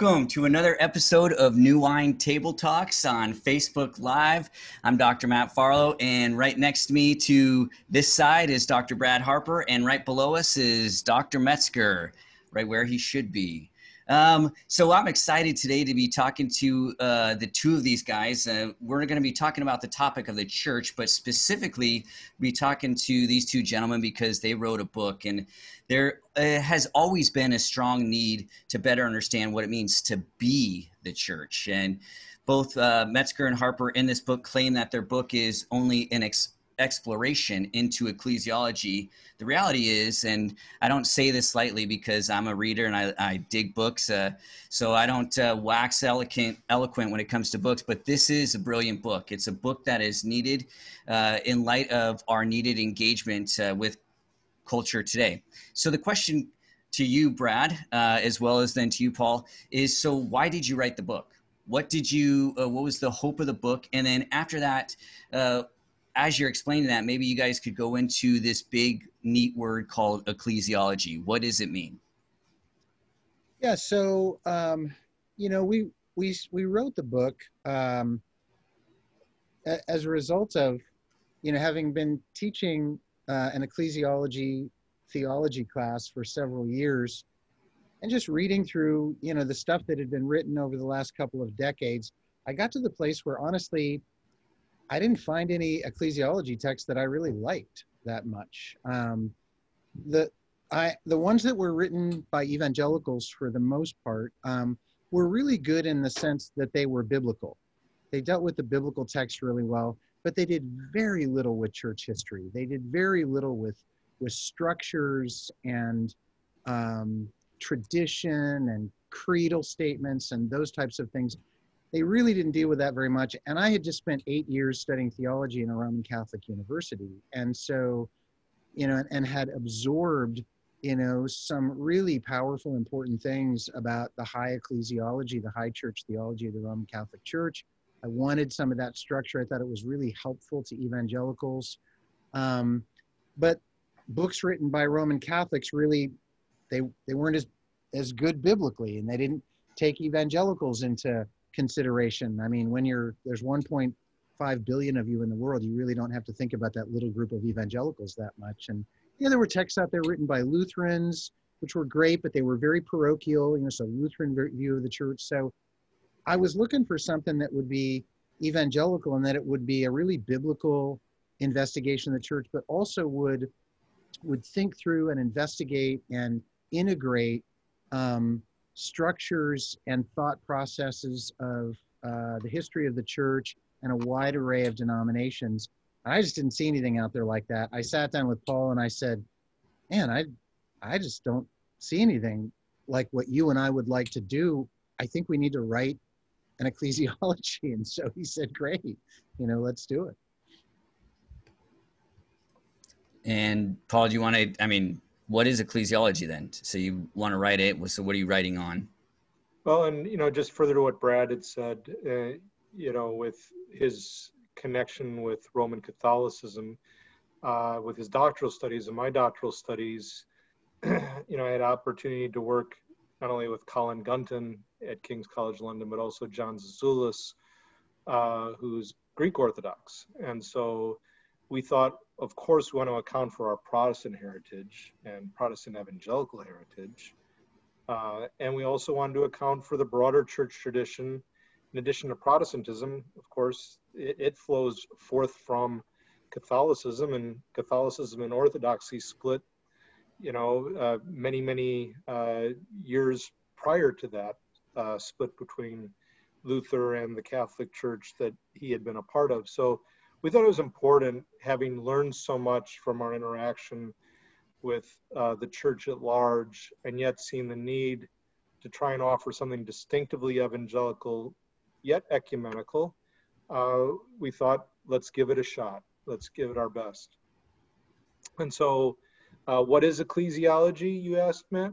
welcome to another episode of New Wine Table Talks on Facebook Live. I'm Dr. Matt Farlow, and right next to me to this side is Dr. Brad Harper, and right below us is Dr. Metzger, right where he should be. Um, so I'm excited today to be talking to uh, the two of these guys. Uh, we're going to be talking about the topic of the church, but specifically be talking to these two gentlemen because they wrote a book, and there uh, has always been a strong need to better understand what it means to be the church. And both uh, Metzger and Harper in this book claim that their book is only an ex- exploration into ecclesiology. The reality is, and I don't say this lightly because I'm a reader and I, I dig books, uh, so I don't uh, wax eloquent, eloquent when it comes to books, but this is a brilliant book. It's a book that is needed uh, in light of our needed engagement uh, with culture today. So the question to you, Brad, uh, as well as then to you, Paul, is so why did you write the book? What did you? Uh, what was the hope of the book? And then after that, as you're explaining that, maybe you guys could go into this big, neat word called ecclesiology. What does it mean? Yeah, so um, you know, we we we wrote the book um, as a result of you know having been teaching uh, an ecclesiology theology class for several years, and just reading through you know the stuff that had been written over the last couple of decades. I got to the place where honestly I didn't find any ecclesiology texts that I really liked that much. Um, the I the ones that were written by evangelicals for the most part um, were really good in the sense that they were biblical. They dealt with the biblical text really well, but they did very little with church history. They did very little with with structures and um, tradition and creedal statements and those types of things they really didn't deal with that very much. And I had just spent eight years studying theology in a Roman Catholic university. And so, you know, and, and had absorbed, you know, some really powerful, important things about the high ecclesiology, the high church theology of the Roman Catholic Church. I wanted some of that structure. I thought it was really helpful to evangelicals. Um, but books written by Roman Catholics really, they, they weren't as, as good biblically and they didn't take evangelicals into consideration. I mean, when you're there's 1.5 billion of you in the world, you really don't have to think about that little group of evangelicals that much. And yeah, there were texts out there written by Lutherans, which were great, but they were very parochial, you know, so Lutheran view of the church. So I was looking for something that would be evangelical and that it would be a really biblical investigation of the church, but also would would think through and investigate and integrate um, structures and thought processes of uh, the history of the church and a wide array of denominations. I just didn't see anything out there like that. I sat down with Paul and I said, "Man, I, I just don't see anything like what you and I would like to do. I think we need to write an ecclesiology." And so he said, "Great, you know, let's do it." And Paul, do you want to? I mean, what is ecclesiology then? So you want to write it. So what are you writing on? Well, and you know, just further to what Brad had said, uh, you know, with his connection with Roman Catholicism, uh, with his doctoral studies and my doctoral studies, you know, I had opportunity to work not only with Colin Gunton at King's College London, but also John Zizioulas, uh, who's Greek Orthodox, and so we thought, of course, we want to account for our Protestant heritage and Protestant evangelical heritage. Uh, and we also wanted to account for the broader church tradition. In addition to Protestantism, of course, it, it flows forth from Catholicism, and Catholicism and Orthodoxy split, you know, uh, many, many uh, years prior to that, uh, split between Luther and the Catholic Church that he had been a part of. So we thought it was important, having learned so much from our interaction with uh, the church at large, and yet seeing the need to try and offer something distinctively evangelical, yet ecumenical. Uh, we thought, let's give it a shot. Let's give it our best. And so, uh, what is ecclesiology? You asked, Matt.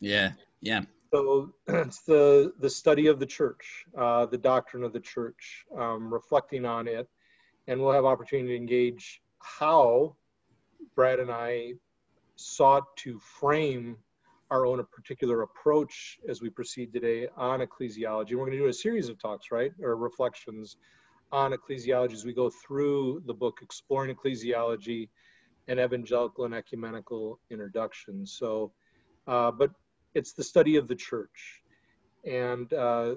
Yeah, yeah. So it's the the study of the church, uh, the doctrine of the church, um, reflecting on it, and we'll have opportunity to engage how Brad and I sought to frame our own particular approach as we proceed today on ecclesiology. We're going to do a series of talks, right, or reflections on ecclesiology as we go through the book Exploring Ecclesiology and Evangelical and Ecumenical Introduction. So, uh, but it's the study of the church and uh,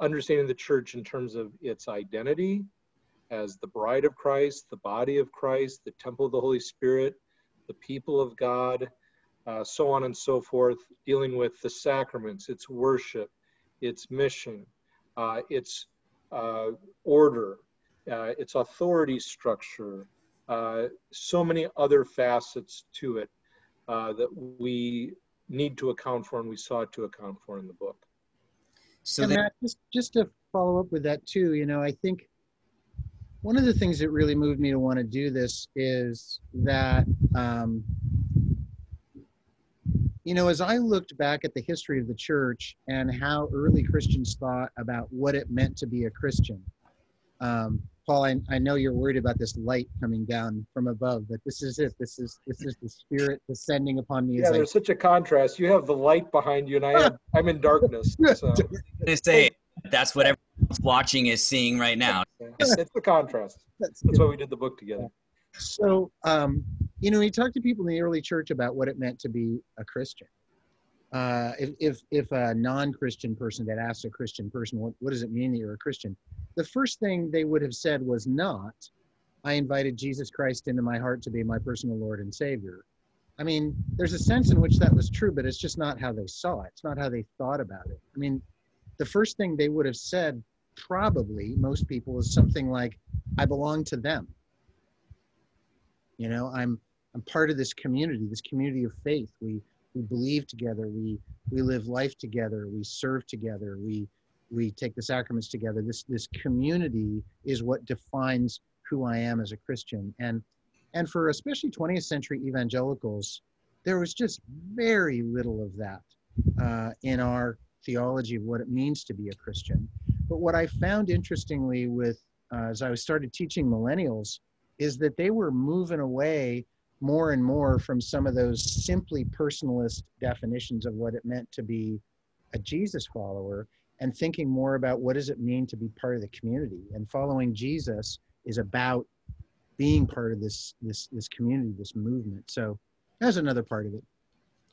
understanding the church in terms of its identity as the bride of Christ, the body of Christ, the temple of the Holy Spirit, the people of God, uh, so on and so forth, dealing with the sacraments, its worship, its mission, uh, its uh, order, uh, its authority structure, uh, so many other facets to it uh, that we need to account for and we sought to account for in the book. So that, Matt, just, just to follow up with that too, you know, I think one of the things that really moved me to want to do this is that um, you know, as I looked back at the history of the church and how early Christians thought about what it meant to be a Christian, um, Paul, I, I know you're worried about this light coming down from above, but this is it. This is this is the Spirit descending upon me. Yeah, there's I, such a contrast. You have the light behind you, and I have, I'm in darkness. So. I say that's what everyone's watching is seeing right now. It's, it's the contrast. That's, that's why we did the book together. So, um, you know, he talked to people in the early church about what it meant to be a Christian. Uh, if, if, if a non-Christian person had asked a Christian person, what, what does it mean that you're a Christian? The first thing they would have said was not, I invited Jesus Christ into my heart to be my personal Lord and Savior. I mean, there's a sense in which that was true, but it's just not how they saw it. It's not how they thought about it. I mean, the first thing they would have said, probably, most people, is something like, I belong to them. You know, I'm I'm part of this community, this community of faith. We we believe together. We we live life together. We serve together. We we take the sacraments together. This this community is what defines who I am as a Christian. And and for especially 20th century evangelicals, there was just very little of that uh, in our theology of what it means to be a Christian. But what I found interestingly with uh, as I started teaching millennials is that they were moving away more and more from some of those simply personalist definitions of what it meant to be a Jesus follower and thinking more about what does it mean to be part of the community. And following Jesus is about being part of this this this community this movement. So that's another part of it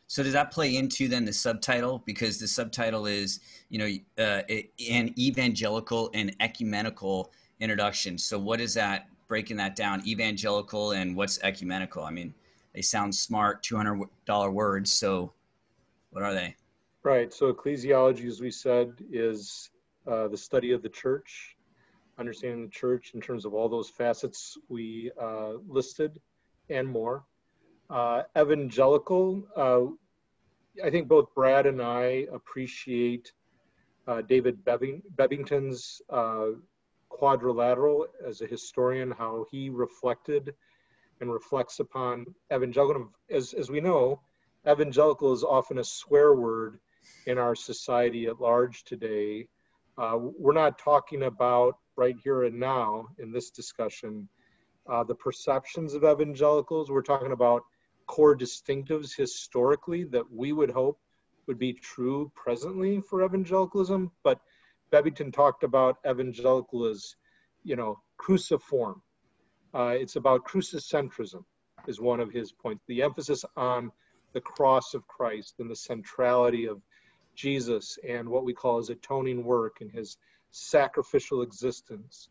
so does that play into then the subtitle? Because the subtitle is you know uh, an evangelical and ecumenical introduction. So what is that breaking that down evangelical and what's ecumenical? I mean they sound smart $200 words so what are they? Right so ecclesiology as we said is uh, the study of the church understanding the church in terms of all those facets we uh, listed and more uh, evangelical uh, i think both brad and i appreciate uh, david Bebbing, bebbington's uh, quadrilateral as a historian, how he reflected and reflects upon evangelical. As, as we know, evangelical is often a swear word in our society at large today. Uh, we're not talking about right here and now in this discussion uh, the perceptions of evangelicals. We're talking about core distinctives historically that we would hope would be true presently for evangelicalism. But Bebbington talked about evangelical as, you know, cruciform. Uh, it's about crucicentrism is one of his points. The emphasis on the cross of Christ and the centrality of Jesus and what we call his atoning work and his sacrificial existence.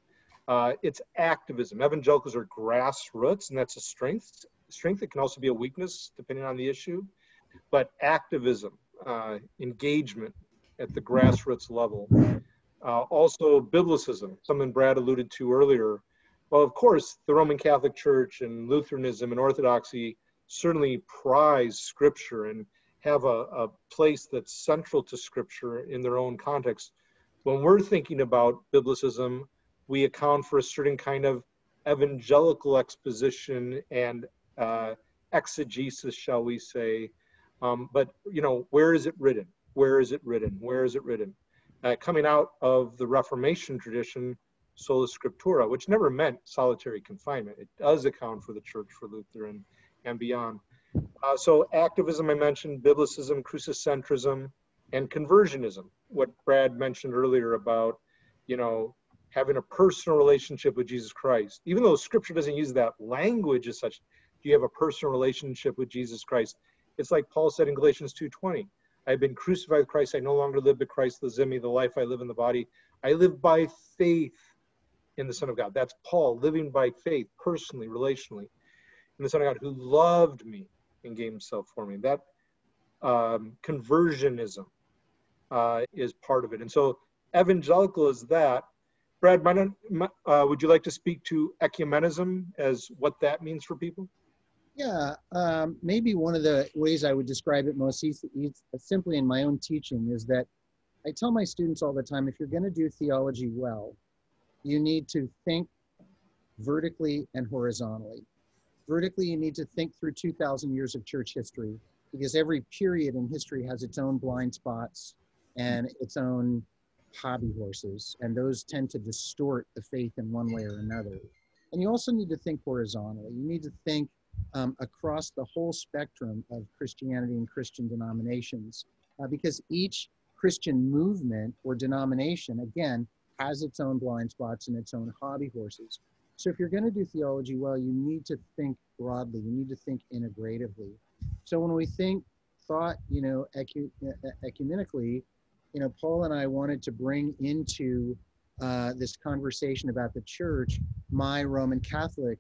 Uh, it's activism. Evangelicals are grassroots, and that's a strength. Strength. It can also be a weakness, depending on the issue. But activism, uh, engagement, at the grassroots level. Uh, also, biblicism, something Brad alluded to earlier. Well, of course, the Roman Catholic Church and Lutheranism and Orthodoxy certainly prize Scripture and have a, a place that's central to Scripture in their own context. When we're thinking about biblicism, we account for a certain kind of evangelical exposition and uh, exegesis, shall we say. Um, but you know, where is it written? where is it written? Where is it written? Uh, coming out of the Reformation tradition, sola scriptura, which never meant solitary confinement. It does account for the church for Lutheran and beyond. Uh, so activism, I mentioned, biblicism, crucicentrism, and conversionism. What Brad mentioned earlier about, you know, having a personal relationship with Jesus Christ. Even though Scripture doesn't use that language as such, you have a personal relationship with Jesus Christ? It's like Paul said in Galatians 2:20. I've been crucified with Christ. I no longer live, but Christ lives in me. The life I live in the body, I live by faith in the Son of God. That's Paul living by faith, personally, relationally, in the Son of God who loved me and gave himself for me. That um, conversionism uh, is part of it. And so evangelical is that. Brad, uh, would you like to speak to ecumenism as what that means for people? Yeah, um, maybe one of the ways I would describe it most simply in my own teaching is that I tell my students all the time if you're going to do theology well, you need to think vertically and horizontally. Vertically, you need to think through 2,000 years of church history because every period in history has its own blind spots and its own hobby horses, and those tend to distort the faith in one way or another. And you also need to think horizontally. You need to think um, across the whole spectrum of Christianity and Christian denominations, uh, because each Christian movement or denomination, again, has its own blind spots and its own hobby horses. So if you're going to do theology well, you need to think broadly. You need to think integratively. So when we think thought, you know, ecu- ecumenically, you know, Paul and I wanted to bring into uh, this conversation about the church my Roman Catholic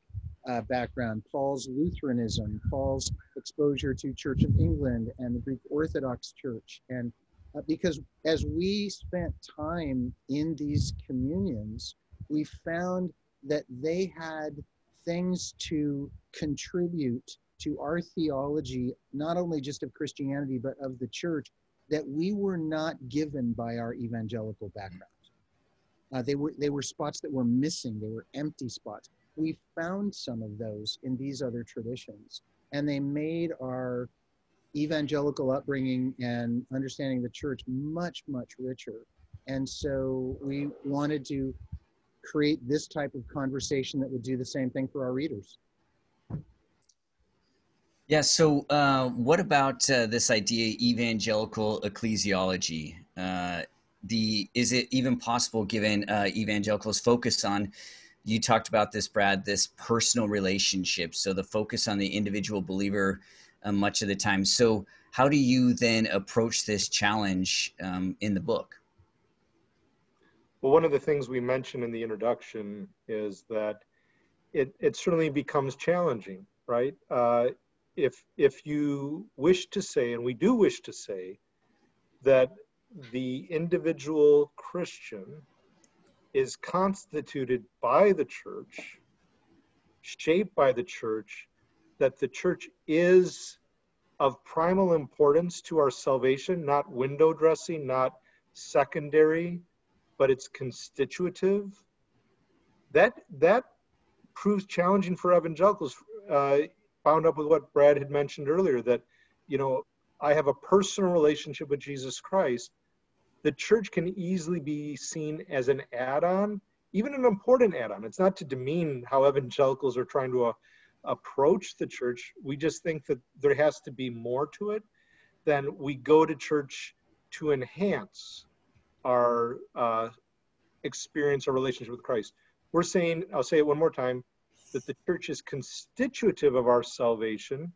uh, background, Paul's Lutheranism, Paul's exposure to Church of England and the Greek Orthodox Church, and uh, because as we spent time in these communions, we found that they had things to contribute to our theology, not only just of Christianity, but of the church, that we were not given by our evangelical background. Uh, they were they were spots that were missing. They were empty spots. We found some of those in these other traditions, and they made our evangelical upbringing and understanding the church much, much richer. And so we wanted to create this type of conversation that would do the same thing for our readers. Yeah, so uh, what about uh, this idea, evangelical ecclesiology? Uh, the is it even possible, given uh, evangelicals' focus on you talked about this, Brad, this personal relationship. So the focus on the individual believer uh, much of the time. So, how do you then approach this challenge um, in the book? Well, one of the things we mentioned in the introduction is that it, it certainly becomes challenging, right? Uh, if, if you wish to say, and we do wish to say, that the individual Christian is constituted by the church, shaped by the church, that the church is of primal importance to our salvation, not window dressing, not secondary, but it's constitutive. That that proves challenging for evangelicals. Uh, bound up with what Brad had mentioned earlier, that you know I have a personal relationship with Jesus Christ. The church can easily be seen as an add-on, even an important add-on. It's not to demean how evangelicals are trying to uh, approach the church. We just think that there has to be more to it than we go to church to enhance our uh, experience, our relationship with Christ. We're saying, I'll say it one more time, that the church is constitutive of our salvation.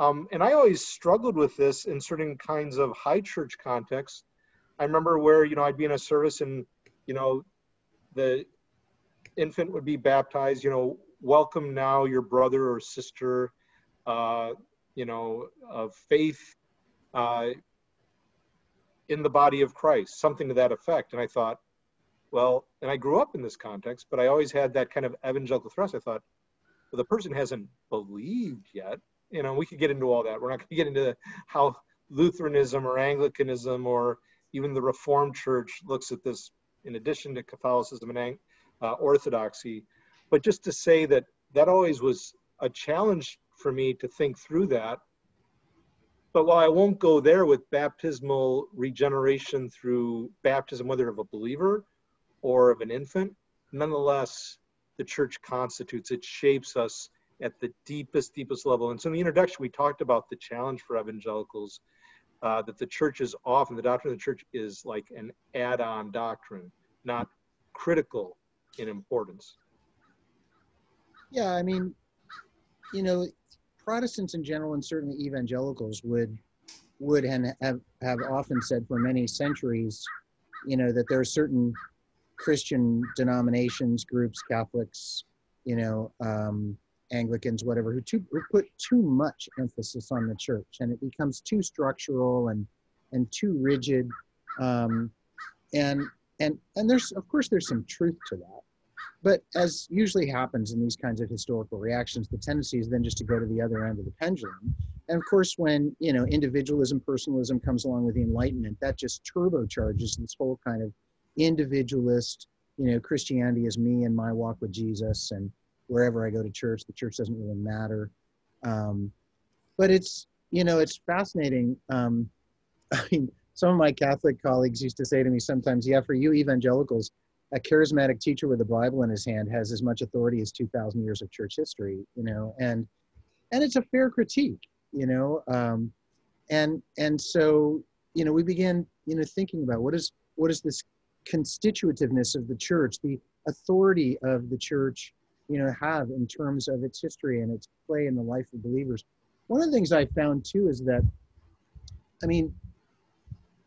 Um, and I always struggled with this in certain kinds of high church contexts. I remember where, you know, I'd be in a service and, you know, the infant would be baptized, you know, welcome now your brother or sister, uh, you know, of faith uh, in the body of Christ, something to that effect. And I thought, well, and I grew up in this context, but I always had that kind of evangelical thrust. I thought, well, the person hasn't believed yet. You know, we could get into all that. We're not going to get into how Lutheranism or Anglicanism or even the Reformed Church looks at this in addition to Catholicism and uh, Orthodoxy. But just to say that that always was a challenge for me to think through that. But while I won't go there with baptismal regeneration through baptism, whether of a believer or of an infant, nonetheless, the church constitutes, it shapes us at the deepest, deepest level. And so in the introduction, we talked about the challenge for evangelicals uh, that the church is often, the doctrine of the church is like an add on doctrine, not critical in importance. Yeah, I mean, you know, Protestants in general, and certainly evangelicals, would would and have, have often said for many centuries, you know, that there are certain Christian denominations, groups, Catholics, you know, um, Anglicans, whatever, who, too, who put too much emphasis on the church, and it becomes too structural and and too rigid. Um, and and and there's of course there's some truth to that, but as usually happens in these kinds of historical reactions, the tendency is then just to go to the other end of the pendulum. And of course, when you know individualism, personalism comes along with the Enlightenment, that just turbocharges this whole kind of individualist. You know, Christianity is me and my walk with Jesus, and wherever I go to church, the church doesn't really matter. Um, but it's you know it's fascinating. Um, I mean, some of my Catholic colleagues used to say to me sometimes, "Yeah, for you evangelicals, a charismatic teacher with a Bible in his hand has as much authority as two thousand years of church history." You know, and and it's a fair critique. You know, um, and and so you know we began you know thinking about what is what is this constitutiveness of the church, the authority of the church you know have in terms of its history and its play in the life of believers. One of the things i found too is that i mean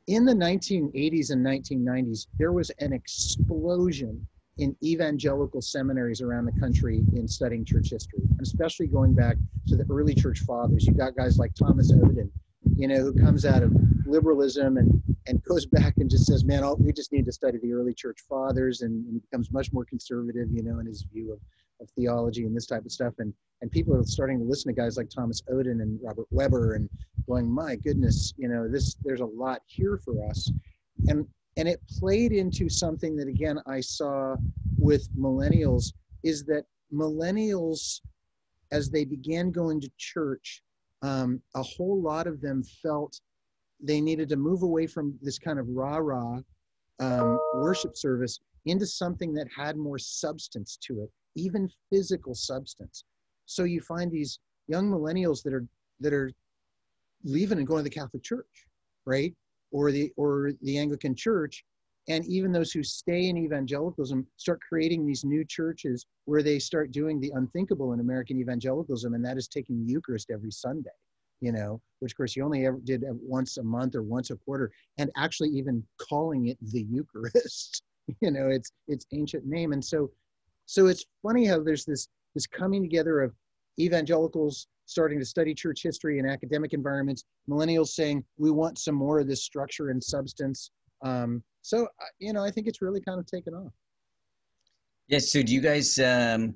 in the 1980s and 1990s there was an explosion in evangelical seminaries around the country in studying church history and especially going back to the early church fathers. You got guys like thomas oden you know who comes out of liberalism and and goes back and just says man we just need to study the early church fathers and, and becomes much more conservative you know in his view of of theology and this type of stuff. And and people are starting to listen to guys like Thomas Oden and Robert Webber and going, my goodness, you know, this there's a lot here for us. And and it played into something that again I saw with millennials is that millennials, as they began going to church, um, a whole lot of them felt they needed to move away from this kind of rah rah um, worship service into something that had more substance to it even physical substance. So you find these young millennials that are that are leaving and going to the Catholic Church, right? Or the or the Anglican Church. And even those who stay in evangelicalism start creating these new churches where they start doing the unthinkable in American evangelicalism, and that is taking the Eucharist every Sunday, you know, which of course you only ever did once a month or once a quarter, and actually even calling it the Eucharist, you know, it's its ancient name. And so so it's funny how there's this this coming together of evangelicals starting to study church history in academic environments, millennials saying we want some more of this structure and substance. Um, so uh, you know, I think it's really kind of taken off. Yes. So do you guys? Um,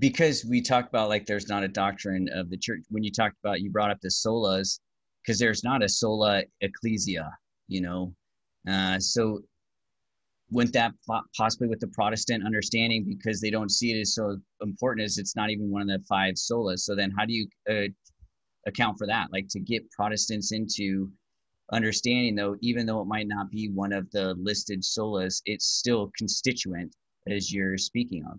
because we talked about like there's not a doctrine of the church. When you talked about you brought up the solas, because there's not a sola ecclesia. You know, uh, so wouldn't that possibly with the Protestant understanding because they don't see it as so important as it's not even one of the five solas. So then, how do you uh, account for that? Like to get Protestants into understanding, though, even though it might not be one of the listed solas, it's still constituent as you're speaking of.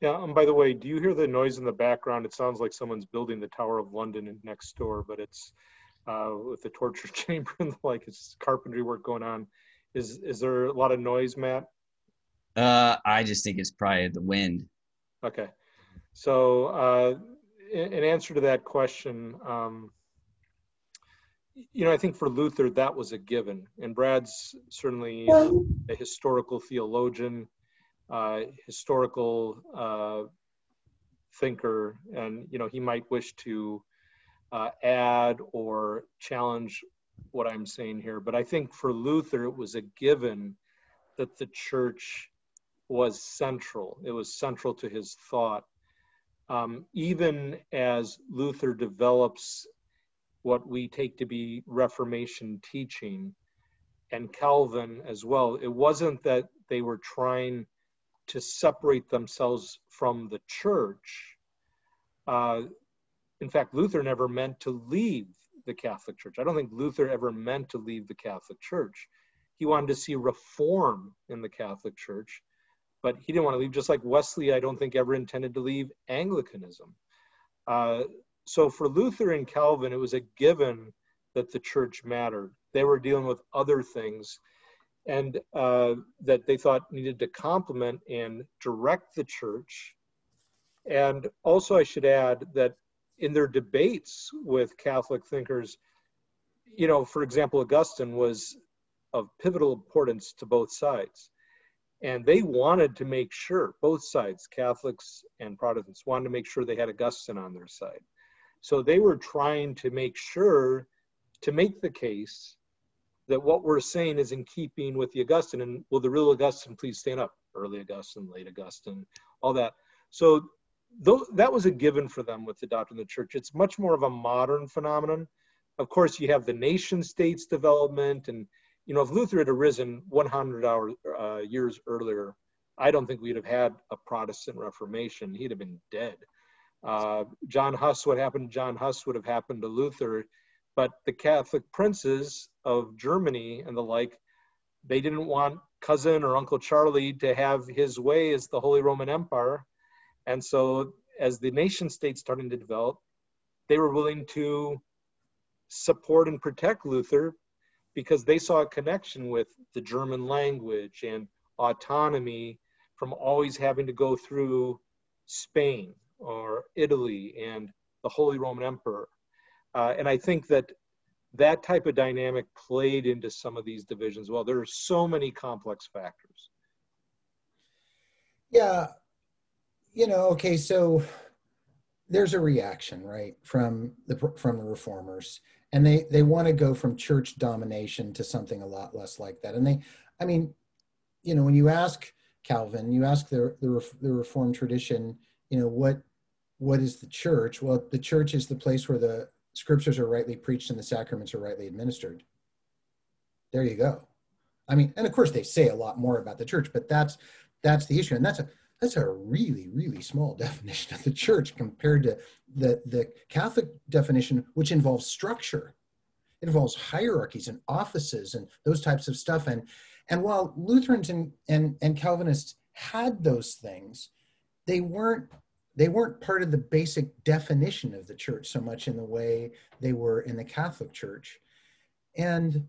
Yeah. And by the way, do you hear the noise in the background? It sounds like someone's building the Tower of London next door, but it's uh, with the torture chamber and the like it's carpentry work going on. Is is there a lot of noise, Matt? Uh, I just think it's probably the wind. Okay, so uh, in, in answer to that question, um, you know, I think for Luther that was a given, and Brad's certainly a historical theologian, uh, historical uh, thinker, and you know he might wish to uh, add or challenge what I'm saying here, but I think for Luther, it was a given that the church was central. It was central to his thought. Um, even as Luther develops what we take to be Reformation teaching, and Calvin as well, it wasn't that they were trying to separate themselves from the church. Uh, in fact, Luther never meant to leave the Catholic Church. I don't think Luther ever meant to leave the Catholic Church. He wanted to see reform in the Catholic Church, but he didn't want to leave. Just like Wesley, I don't think ever intended to leave Anglicanism. Uh, so for Luther and Calvin, it was a given that the church mattered. They were dealing with other things and uh, that they thought needed to complement and direct the church. And also, I should add that in their debates with Catholic thinkers, you know, for example, Augustine was of pivotal importance to both sides. And they wanted to make sure, both sides, Catholics and Protestants, wanted to make sure they had Augustine on their side. So they were trying to make sure to make the case that what we're saying is in keeping with the Augustine. And will the real Augustine please stand up? Early Augustine, late Augustine, all that. So though, that was a given for them with the doctrine of the church. It's much more of a modern phenomenon. Of course, you have the nation states development. And, you know, if Luther had arisen 100 hour, uh, years earlier, I don't think we'd have had a Protestant Reformation. He'd have been dead. Uh, John Huss, what happened to John Huss would have happened to Luther but the Catholic princes of Germany and the like, they didn't want cousin or Uncle Charlie to have his way as the Holy Roman Empire. And so, as the nation state starting to develop, they were willing to support and protect Luther because they saw a connection with the German language and autonomy from always having to go through Spain or Italy and the Holy Roman Emperor. Uh, and I think that that type of dynamic played into some of these divisions. Well, there are so many complex factors. Yeah. You know, okay, so there's a reaction, right, from the from the reformers, and they they want to go from church domination to something a lot less like that. And they, I mean, you know, when you ask Calvin, you ask the the, the Reformed tradition, you know, what what is the church? Well, the church is the place where the scriptures are rightly preached and the sacraments are rightly administered. There you go. I mean, and of course they say a lot more about the church, but that's that's the issue, and that's a that's a really really small definition of the church compared to the the Catholic definition, which involves structure. It involves hierarchies and offices and those types of stuff. And and while Lutherans and and, and Calvinists had those things, they weren't they weren't part of the basic definition of the church so much in the way they were in the Catholic Church. And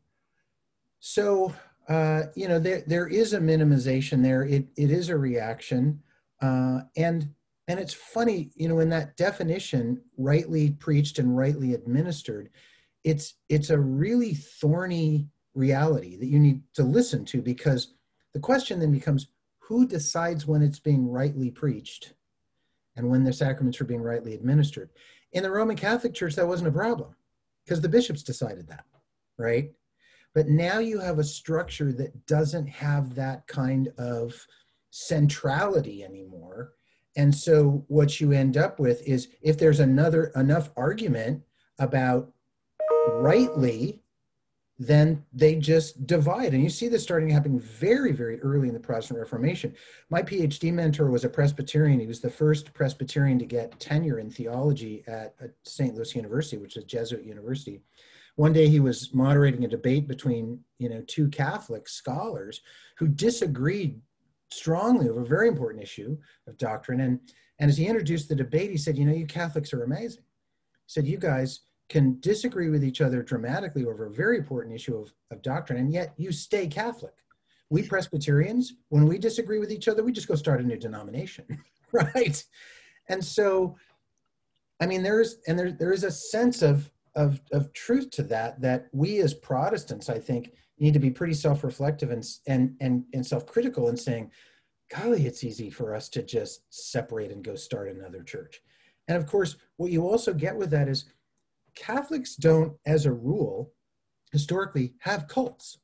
so, uh, you know, there, there is a minimization there. It, it is a reaction. Uh, and, and it's funny, you know, in that definition, rightly preached and rightly administered, it's, it's a really thorny reality that you need to listen to because the question then becomes who decides when it's being rightly preached and when the sacraments are being rightly administered. In the Roman Catholic Church, that wasn't a problem because the bishops decided that, right? But now you have a structure that doesn't have that kind of centrality anymore. And so what you end up with is if there's another enough argument about rightly then they just divide. And you see this starting to happen very, very early in the Protestant Reformation. My PhD mentor was a Presbyterian. He was the first Presbyterian to get tenure in theology at, St. Louis University, which is a Jesuit university. One day he was moderating a debate between, you know, two Catholic scholars who disagreed strongly over a very important issue of doctrine. And, and as he introduced the debate, he said, you know, you Catholics are amazing. He said, you guys can disagree with each other dramatically over a very important issue of, of doctrine, and yet you stay Catholic. We Presbyterians, when we disagree with each other, we just go start a new denomination, right? And so, I mean, there's and there there is a sense of of of truth to that that we as Protestants, I think, need to be pretty self-reflective and and and, and self-critical in saying, golly, it's easy for us to just separate and go start another church. And of course, what you also get with that is Catholics don't, as a rule, historically have cults.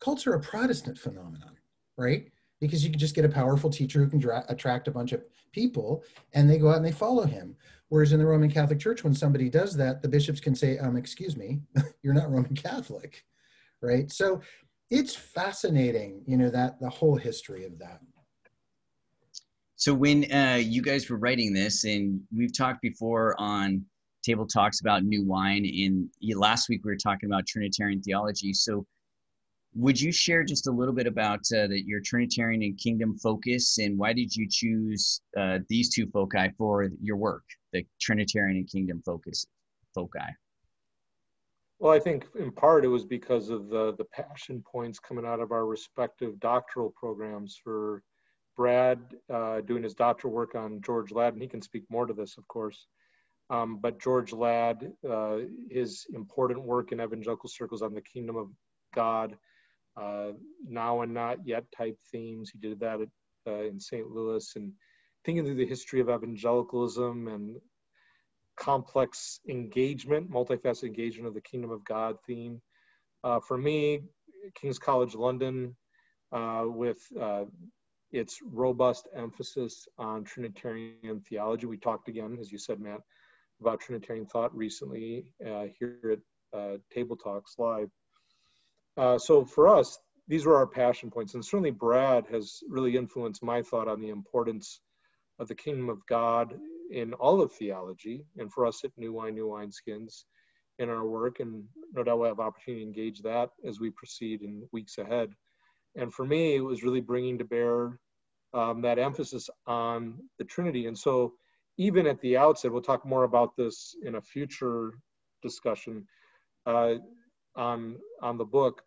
Cults are a Protestant phenomenon, right? Because you can just get a powerful teacher who can dra- attract a bunch of people and they go out and they follow him. Whereas in the Roman Catholic Church, when somebody does that, the bishops can say, um, excuse me, you're not Roman Catholic, right? So it's fascinating, you know, that the whole history of that. So when uh, you guys were writing this, and we've talked before on table talks about new wine. In last week, we were talking about Trinitarian theology. So, would you share just a little bit about uh, your Trinitarian and Kingdom focus, and why did you choose uh, these two foci for your work, the Trinitarian and Kingdom focus foci? Well, I think in part it was because of the the passion points coming out of our respective doctoral programs. For Brad uh, doing his doctoral work on George Ladd, and he can speak more to this, of course. Um, but George Ladd, uh, his important work in evangelical circles on the kingdom of God, uh, now and not yet type themes. He did that at, uh, in St. Louis and thinking through the history of evangelicalism and complex engagement, multifaceted engagement of the kingdom of God theme. Uh, for me, King's College London, uh, with uh, its robust emphasis on Trinitarian theology. We talked again, as you said, Matt, about Trinitarian thought recently uh, here at uh, Table Talks Live. Uh, so for us, these were our passion points, and certainly Brad has really influenced my thought on the importance of the kingdom of God in all of theology, and for us at New Wine, New Wine Skins in our work, and no doubt we'll have opportunity to engage that as we proceed in weeks ahead. And for me, it was really bringing to bear um, that emphasis on the Trinity. And so, even at the outset, we'll talk more about this in a future discussion uh, on on the book.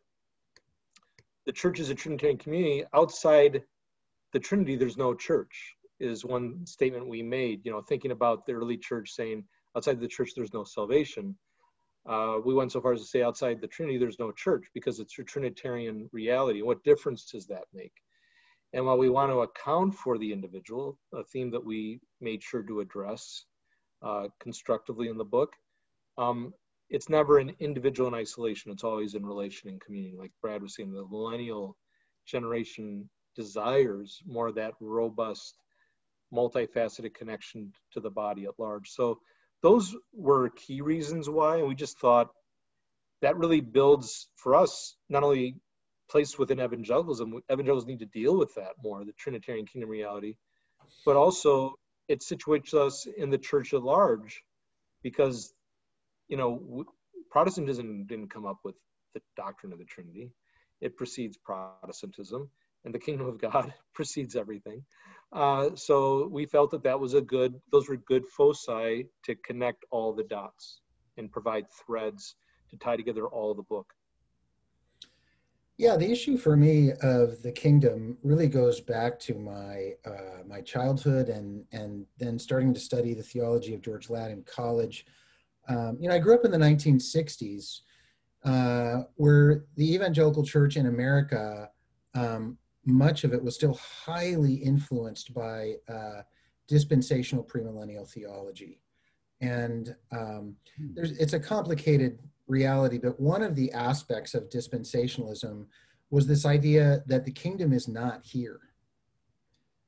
The church is a Trinitarian community. Outside the Trinity, there's no church is one statement we made, you know, thinking about the early church saying outside the church there's no salvation. Uh, we went so far as to say outside the Trinity there's no church because it's a Trinitarian reality. What difference does that make? And while we want to account for the individual, a theme that we made sure to address uh, constructively in the book, um, it's never an individual in isolation. It's always in relation and community. Like Brad was saying, the millennial generation desires more of that robust multifaceted connection to the body at large. So those were key reasons why, and we just thought that really builds for us not only place within evangelicalism, evangelicals need to deal with that more, the Trinitarian kingdom reality, but also it situates us in the church at large because, you know, Protestantism didn't come up with the doctrine of the Trinity. It precedes Protestantism, and the kingdom of God precedes everything. Uh, so we felt that that was a good, those were good foci to connect all the dots and provide threads to tie together all the book. Yeah, the issue for me of the kingdom really goes back to my uh, my childhood and and then starting to study the theology of George Ladd in college. Um, you know, I grew up in the 1960s, uh, where the evangelical church in America um, much of it was still highly influenced by uh, dispensational premillennial theology. And um, hmm. it's a complicated reality, but one of the aspects of dispensationalism was this idea that the kingdom is not here.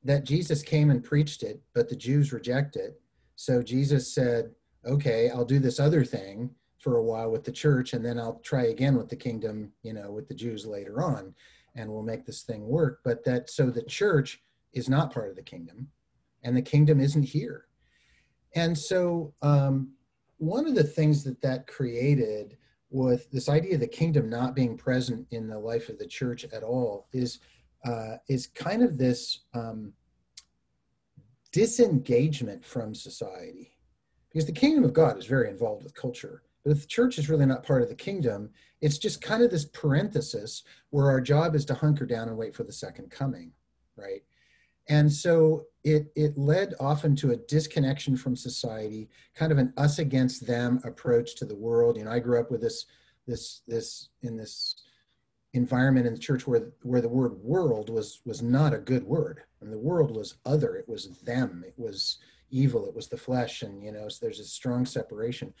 That Jesus came and preached it, but the Jews reject it. So Jesus said, okay, I'll do this other thing for a while with the church, and then I'll try again with the kingdom, you know, with the Jews later on and we'll make this thing work. But that so the church is not part of the kingdom, and the kingdom isn't here. And so um, one of the things that that created with this idea of the kingdom not being present in the life of the church at all is uh, is kind of this um, disengagement from society because the kingdom of god is very involved with culture but if the church is really not part of the kingdom, it's just kind of this parenthesis where our job is to hunker down and wait for the second coming, right? And so it it led often to a disconnection from society, kind of an us against them approach to the world. You know, I grew up with this this this in this environment in the church where where the word world was was not a good word and the world was other it was them it was evil it was the flesh and you know so there's a strong separation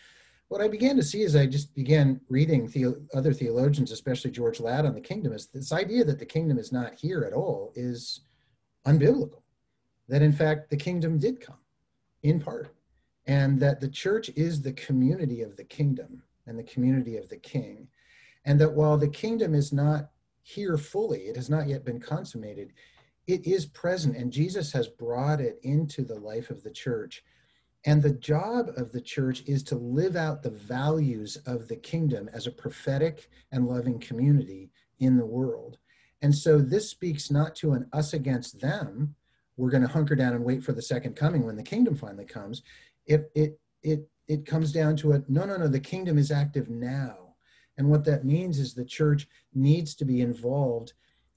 what I began to see as I just began reading the, other theologians, especially George Ladd on the kingdom, is this idea that the kingdom is not here at all is unbiblical. That in fact the kingdom did come in part, and that the church is the community of the kingdom and the community of the king. And that while the kingdom is not here fully, it has not yet been consummated, it is present, and Jesus has brought it into the life of the church and the job of the church is to live out the values of the kingdom as a prophetic and loving community in the world. And so this speaks not to an us against them. We're going to hunker down and wait for the second coming when the kingdom finally comes. It it it it comes down to a no no no the kingdom is active now. And what that means is the church needs to be involved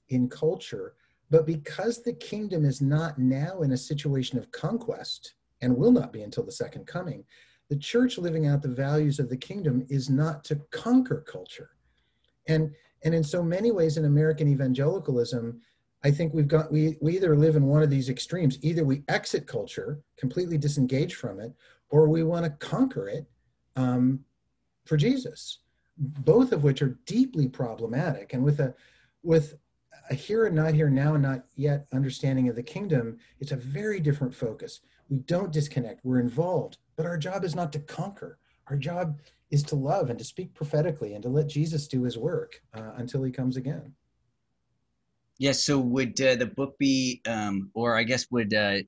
in culture. But because the kingdom is not now in a situation of conquest and will not be until the second coming, the church living out the values of the kingdom is not to conquer culture. And, and in so many ways in American evangelicalism, I think we've got, we, we either live in one of these extremes. Either we exit culture, completely disengage from it, or we want to conquer it um, for Jesus, both of which are deeply problematic. And with a, with a here and not here, now and not yet understanding of the kingdom, it's a very different focus. We don't disconnect, we're involved, but our job is not to conquer. Our job is to love and to speak prophetically and to let Jesus do his work uh, until he comes again. Yes. Yeah, so would uh, the book be, um, or I guess would uh,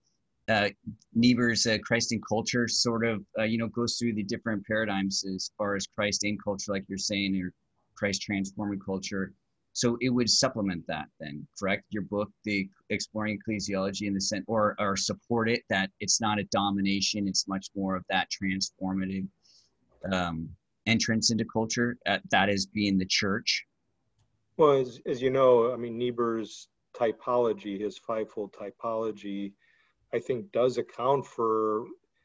uh, Niebuhr's uh, Christ in Culture sort of, uh, you know, goes through the different paradigms as far as Christ in culture, like you're saying, or Christ transforming culture so it would supplement that then correct? Your book the exploring ecclesiology in the sense or or support it that it's not a domination it's much more of that transformative um, entrance into culture at, that is being the church. Well as, as you know i mean niebuhr's typology his fivefold typology i think does account for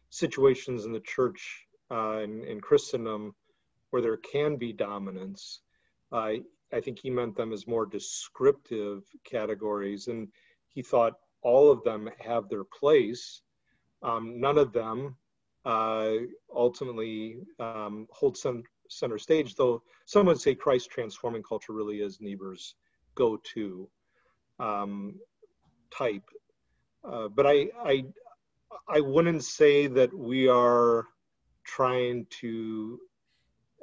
situations in the church uh, in, in christendom where there can be dominance. Uh, I think he meant them as more descriptive categories, and he thought all of them have their place. Um, none of them uh, ultimately um, hold some center stage, though some would say Christ transforming culture really is Niebuhr's go-to um, type. Uh, but I, I, I wouldn't say that we are trying to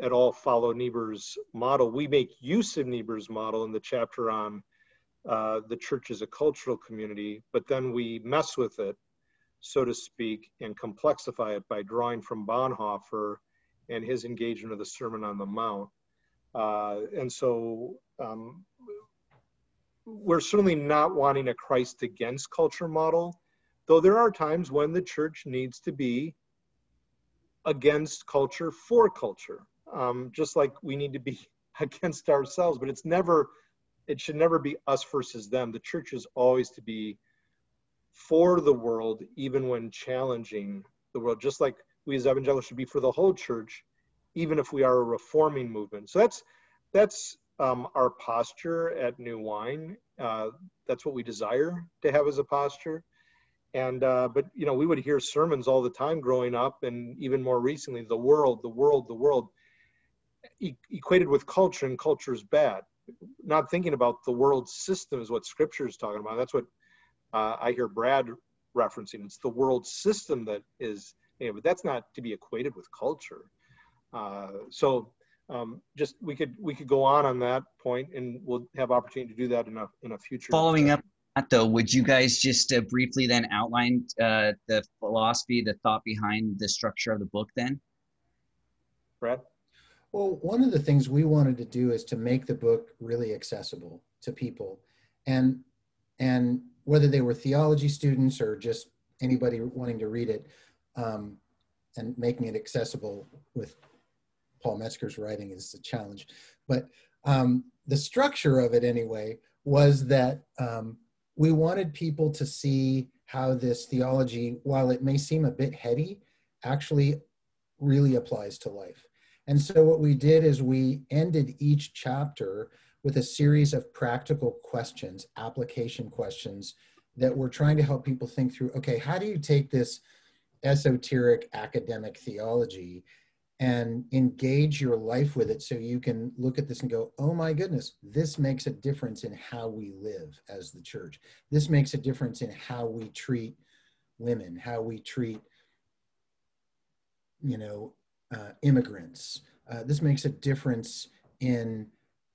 at all follow Niebuhr's model. We make use of Niebuhr's model in the chapter on uh, the church as a cultural community, but then we mess with it, so to speak, and complexify it by drawing from Bonhoeffer and his engagement of the Sermon on the Mount. Uh, and so um, we're certainly not wanting a Christ against culture model, though there are times when the church needs to be against culture for culture um, just like we need to be against ourselves but it's never it should never be us versus them. The church is always to be for the world even when challenging the world just like we as evangelicals should be for the whole church even if we are a reforming movement. So that's that's um, our posture at new wine. Uh, that's what we desire to have as a posture. And uh, but you know we would hear sermons all the time growing up and even more recently the world the world the world e- equated with culture and culture is bad. Not thinking about the world system is what scripture is talking about. That's what uh, I hear Brad referencing. It's the world system that is, you know, but that's not to be equated with culture. Uh, so um, just we could we could go on on that point, and we'll have opportunity to do that in a in a future. Following up that though, would you guys just uh, briefly then outline uh, the philosophy, the thought behind the structure of the book, then? Brad. Well, one of the things we wanted to do is to make the book really accessible to people, and and whether they were theology students or just anybody wanting to read it, um, and making it accessible with Paul Metzger's writing is a challenge. But um, the structure of it, anyway, was that um, we wanted people to see how this theology, while it may seem a bit heady, actually really applies to life. And so what we did is we ended each chapter with a series of practical questions, application questions that we're trying to help people think through, okay, how do you take this esoteric academic theology and engage your life with it so you can look at this and go, oh my goodness, this makes a difference in how we live as the church. This makes a difference in how we treat women, how we treat, you know, uh, immigrants. Uh, this makes a difference in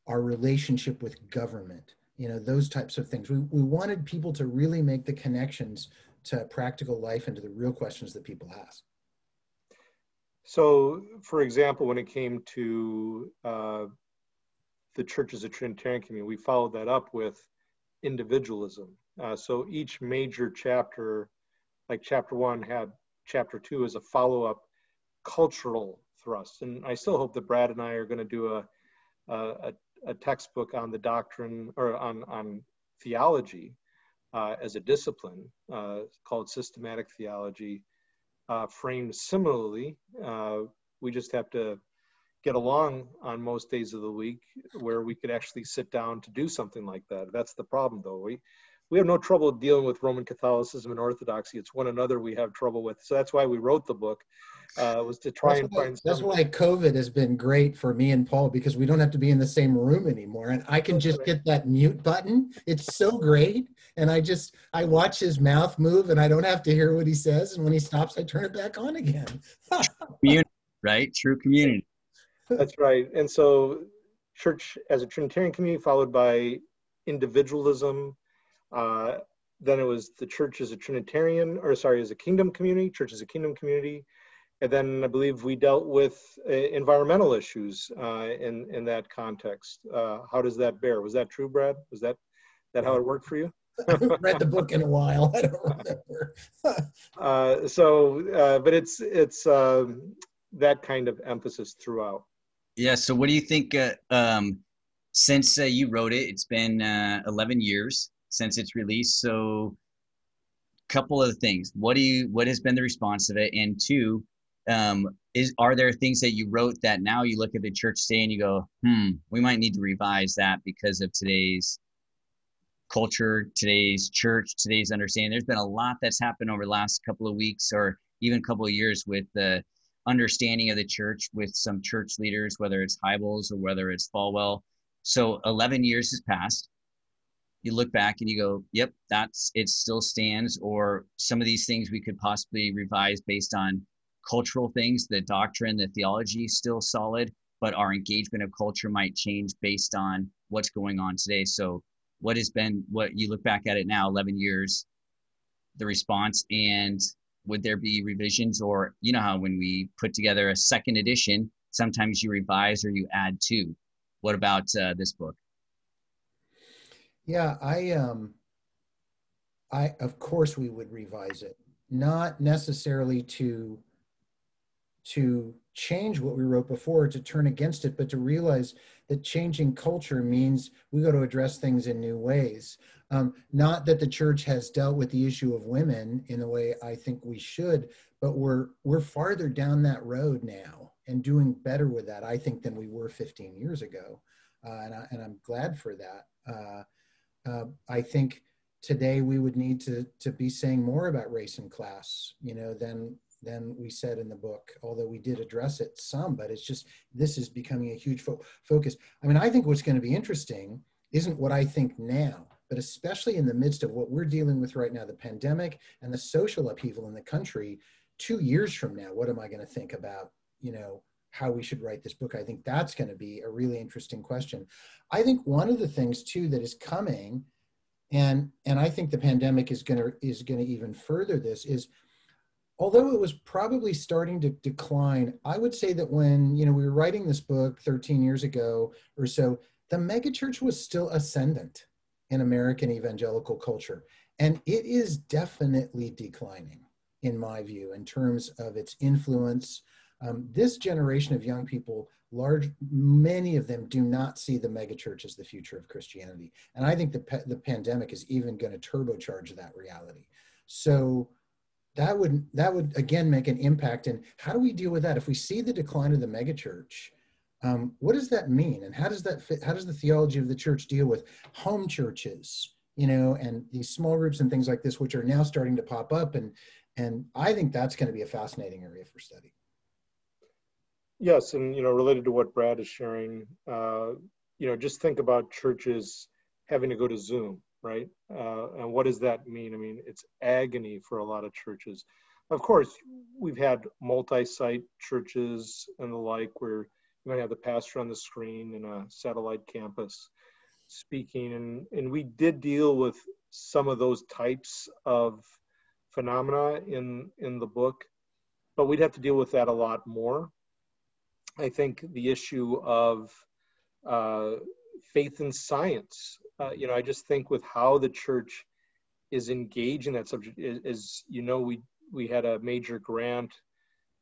our relationship with government, you know, those types of things. We, we wanted people to really make the connections to practical life and to the real questions that people ask. So, for example, when it came to uh, the church as a Trinitarian community, we followed that up with individualism. Uh, so each major chapter, like chapter one, had chapter two as a follow up cultural thrust. And I still hope that Brad and I are going to do a, a, a textbook on the doctrine or on, on theology uh, as a discipline uh, called systematic theology, uh, framed similarly. Uh, we just have to get along on most days of the week where we could actually sit down to do something like that. That's the problem, though. We we have no trouble dealing with Roman Catholicism and Orthodoxy. It's one another we have trouble with. So that's why we wrote the book, uh, was to try that's and why, find. That's why COVID has been great for me and Paul because we don't have to be in the same room anymore, and I can just get that mute button. It's so great, and I just I watch his mouth move, and I don't have to hear what he says. And when he stops, I turn it back on again. community, right? True community. That's right. And so, church as a Trinitarian community, followed by individualism. Uh, then it was the church as a Trinitarian, or sorry, as a kingdom community, church as a kingdom community. And then I believe we dealt with uh, environmental issues uh, in in that context. Uh, how does that bear? Was that true, Brad? Was that that how it worked for you? I haven't read the book in a while. I don't remember. Uh, so, uh, but it's it's um, that kind of emphasis throughout. Yeah. So, what do you think? Uh, um, since uh, you wrote it, it's been uh, 11 years since it's released. So, couple of things. What do you? What has been the response of it? And two, um, is are there things that you wrote that now you look at the church today and you go, hmm, we might need to revise that because of today's culture, today's church, today's understanding. There's been a lot that's happened over the last couple of weeks or even a couple of years with the understanding of the church with some church leaders, whether it's Hybels or whether it's Falwell. So 11 years has passed. You look back and you go, yep, that's it still stands. Or some of these things we could possibly revise based on cultural things. The doctrine, the theology still solid, but our engagement of culture might change based on what's going on today. So what has been what you look back at it now 11 years the response and would there be revisions or you know how when we put together a second edition sometimes you revise or you add to what about uh, this book yeah i um i of course we would revise it not necessarily to to change what we wrote before to turn against it but to realize that changing culture means we got to address things in new ways. Um, not that the church has dealt with the issue of women in the way I think we should, but we're we're farther down that road now and doing better with that, I think, than we were 15 years ago, uh, and, I, and I'm glad for that. Uh, uh, I think today we would need to to be saying more about race and class, you know, than than we said in the book, although we did address it some, but it's just, this is becoming a huge fo- focus. I mean, I think what's going to be interesting isn't what I think now, but especially in the midst of what we're dealing with right now, the pandemic and the social upheaval in the country, two years from now, what am I going to think about, you know, how we should write this book? I think that's going to be a really interesting question. I think one of the things too that is coming, and and I think the pandemic is going to is going to even further this is although it was probably starting to decline, I would say that when you know we were writing this book 13 years ago or so, the megachurch was still ascendant in American evangelical culture, and it is definitely declining, in my view, in terms of its influence. Um, this generation of young people, large many of them do not see the megachurch as the future of Christianity, and I think the the pandemic is even going to turbocharge that reality. So that would that would again make an impact. And how do we deal with that? If we see the decline of the megachurch um, what does that mean? And how does that fit how does the theology of the church deal with home churches you know and these small groups and things like this which are now starting to pop up? And and i think that's going to be a fascinating area for study. Yes and you know related to what brad is sharing uh, you know just think about churches having to go to zoom right? Uh, and what does that mean? I mean, it's agony for a lot of churches. Of course, we've had multi-site churches and the like where you might have the pastor on the screen in a satellite campus speaking, and, and we did deal with some of those types of phenomena in in the book, but we'd have to deal with that a lot more. I think the issue of uh, faith in science. Uh, you know, I just think with how the church is engaged in that subject, as you know, we we had a major grant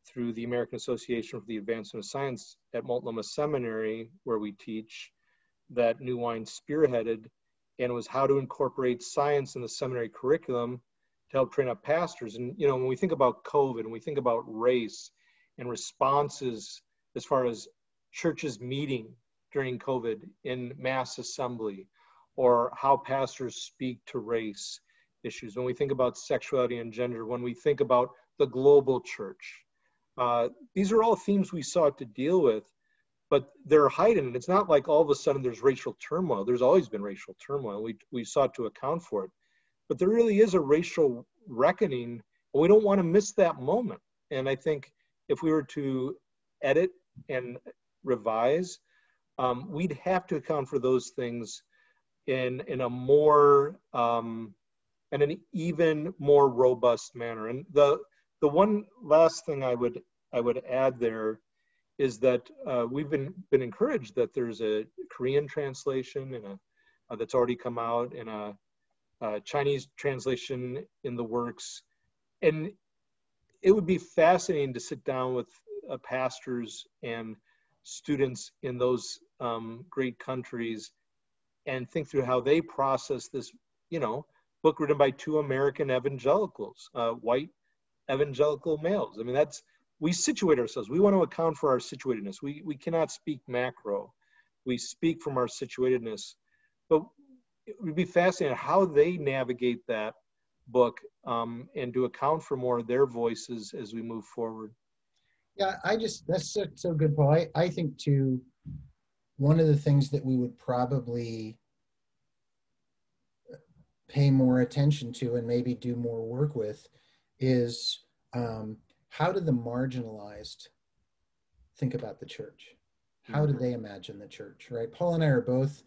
through the American Association for the Advancement of Science at Multnomah Seminary, where we teach, that New Wine spearheaded, and was how to incorporate science in the seminary curriculum to help train up pastors. And you know, when we think about COVID and we think about race and responses as far as churches meeting during COVID in mass assembly, or how pastors speak to race issues, when we think about sexuality and gender, when we think about the global church, uh, these are all themes we sought to deal with, but they're hidden. It's not like all of a sudden there's racial turmoil. There's always been racial turmoil. We, we sought to account for it. But there really is a racial reckoning, and we don't want to miss that moment. And I think if we were to edit and revise, um, we'd have to account for those things in in a more um, in an even more robust manner. And the the one last thing I would I would add there is that uh, we've been been encouraged that there's a Korean translation and a uh, that's already come out and a, a, Chinese translation in the works, and it would be fascinating to sit down with uh, pastors and students in those um, great countries and think through how they process this, you know, book written by two American evangelicals, uh, white evangelical males. I mean, that's we situate ourselves. We want to account for our situatedness. We we cannot speak macro. We speak from our situatedness. But it would be fascinating how they navigate that book um, and to account for more of their voices as we move forward. Yeah, I just that's so, so good, Paul. I, I think too, one of the things that we would probably pay more attention to and maybe do more work with is um, how do the marginalized think about the church? How do mm-hmm. they imagine the church, right? Paul and I are both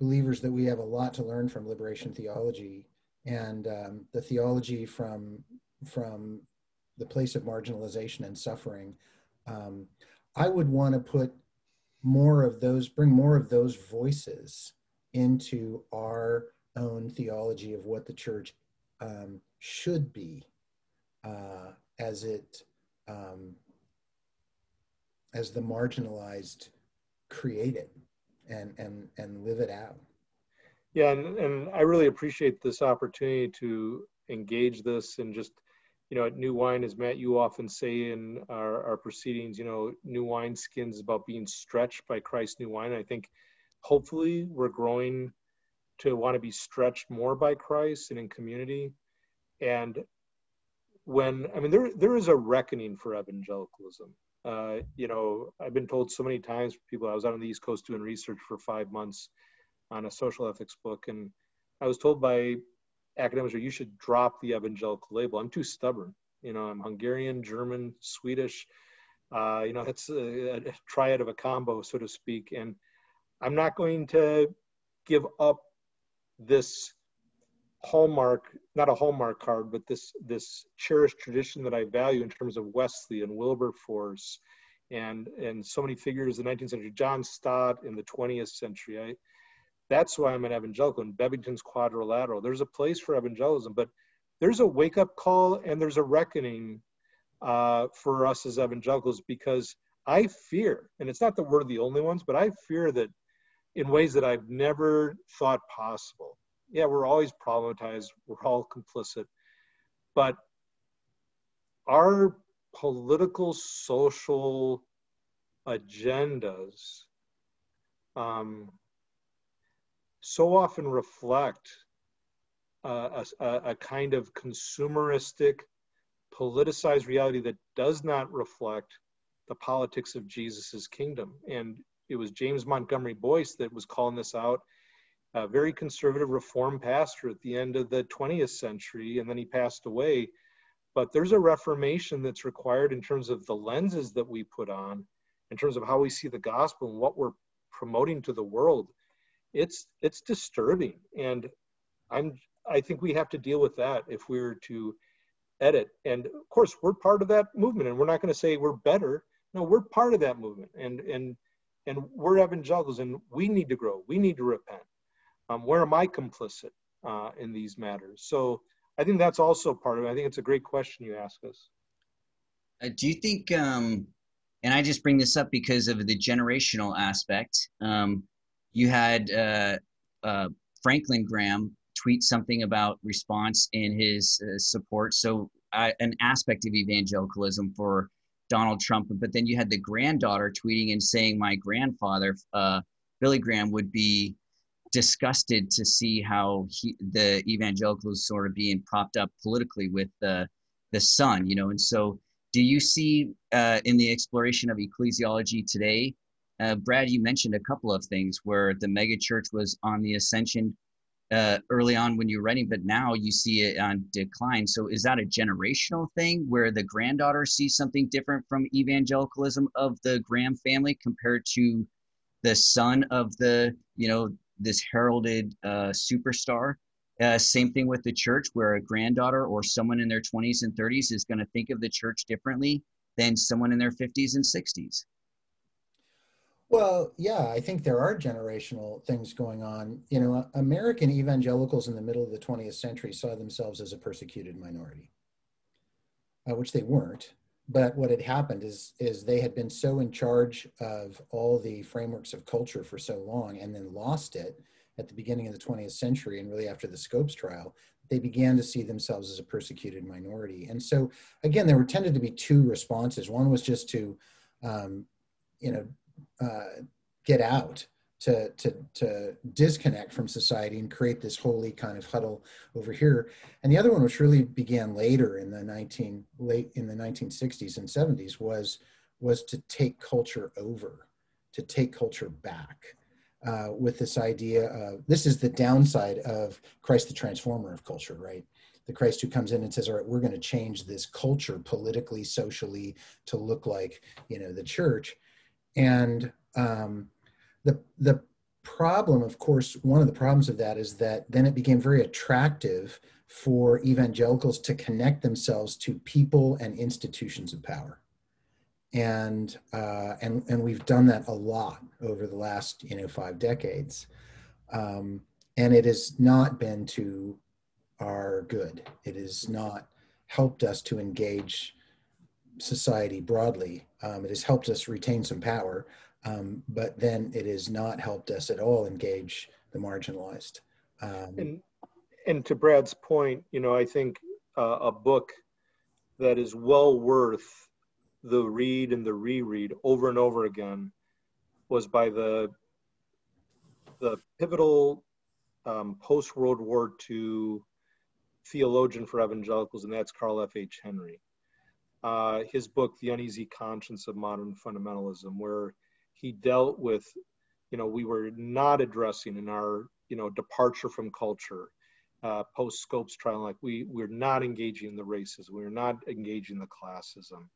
believers that we have a lot to learn from liberation theology and um, the theology from from the place of marginalization and suffering. Um, I would want to put more of those, bring more of those voices into our own theology of what the church um, should be uh, as it um, as the marginalized create it and and and live it out. Yeah and, and i really appreciate this opportunity to engage this and just you know at new wine as matt you often say in our, our proceedings you know new wine skins about being stretched by christ new wine i think hopefully we're growing to want to be stretched more by christ and in community and when I mean there there is a reckoning for evangelicalism. Uh, you know, I've been told so many times, people. I was out on the East Coast doing research for five months on a social ethics book, and I was told by academics, or "You should drop the evangelical label." I'm too stubborn. You know, I'm Hungarian, German, Swedish. Uh, you know, it's a, a triad of a combo, so to speak, and I'm not going to give up this hallmark not a hallmark card but this this cherished tradition that i value in terms of wesley and wilberforce and and so many figures in the 19th century john stott in the 20th century I, that's why i'm an evangelical and Bebbington's quadrilateral. There's a place for evangelism but there's a wake up call and there's a reckoning uh, for us as evangelicals because i fear and it's not that we're the only ones but i fear that in ways that i've never thought possible. Yeah, we're always problematized, we're all complicit, but our political, social agendas um, so often reflect uh, a, a kind of consumeristic, politicized reality that does not reflect the politics of Jesus's kingdom. And it was James Montgomery Boice that was calling this out a very conservative reform pastor at the end of the 20th century, and then he passed away. But there's a reformation that's required in terms of the lenses that we put on, in terms of how we see the gospel and what we're promoting to the world. It's it's disturbing, and I'm I think we have to deal with that if we we're to edit. And of course, we're part of that movement, and we're not going to say we're better. No, we're part of that movement, and and and we're evangelicals, and we need to grow. We need to repent. Um, where am I complicit uh, in these matters? So I think that's also part of it. I think it's a great question you ask us. Uh, do you think, um, and I just bring this up because of the generational aspect, um, you had uh, uh, Franklin Graham tweet something about response in his uh, support. So, an aspect of evangelicalism for Donald Trump, but then you had the granddaughter tweeting and saying, My grandfather, uh, Billy Graham, would be disgusted to see how he, the evangelicals sort of being propped up politically with the the son, you know. And so, do you see uh, in the exploration of ecclesiology today, uh, Brad? You mentioned a couple of things where the megachurch was on the ascension uh, early on when you're writing, but now you see it on decline. So is that a generational thing where the granddaughter sees something different from evangelicalism of the Graham family compared to the son of the, you know, this heralded uh, superstar? Uh, same thing with the church, where a granddaughter or someone in their 20s and 30s is going to think of the church differently than someone in their 50s and 60s. Well, yeah, I think there are generational things going on. You know, American evangelicals in the middle of the 20th century saw themselves as a persecuted minority, uh, which they weren't. But what had happened is, is they had been so in charge of all the frameworks of culture for so long and then lost it at the beginning of the 20th century and really after the Scopes trial, they began to see themselves as a persecuted minority. And so, again, there were tended to be two responses. One was just to, um, you know, uh, get out to, to, to disconnect from society and create this holy kind of huddle over here. And the other one, which really began later in the 19 late in the 1960s and 70s, was was to take culture over, to take culture back. Uh, with this idea of this is the downside of Christ the transformer of culture, right? The Christ who comes in and says, "All right, we're going to change this culture politically, socially to look like you know the church." And um, the the problem, of course, one of the problems of that is that then it became very attractive for evangelicals to connect themselves to people and institutions of power. And, uh, and, and we've done that a lot over the last you know five decades, um, and it has not been to our good. It has not helped us to engage society broadly. Um, it has helped us retain some power, um, but then it has not helped us at all engage the marginalized. Um, and, and to Brad's point, you know, I think uh, a book that is well worth the read and the reread over and over again was by the the pivotal um, post World War II theologian for evangelicals, and that's Carl F. H. Henry uh, his book, The Uneasy Conscience of Modern Fundamentalism, where he dealt with, you know, we were not addressing in our, you know, departure from culture, uh, post Scopes trial, like we we're not engaging the racism, we're not engaging the classism.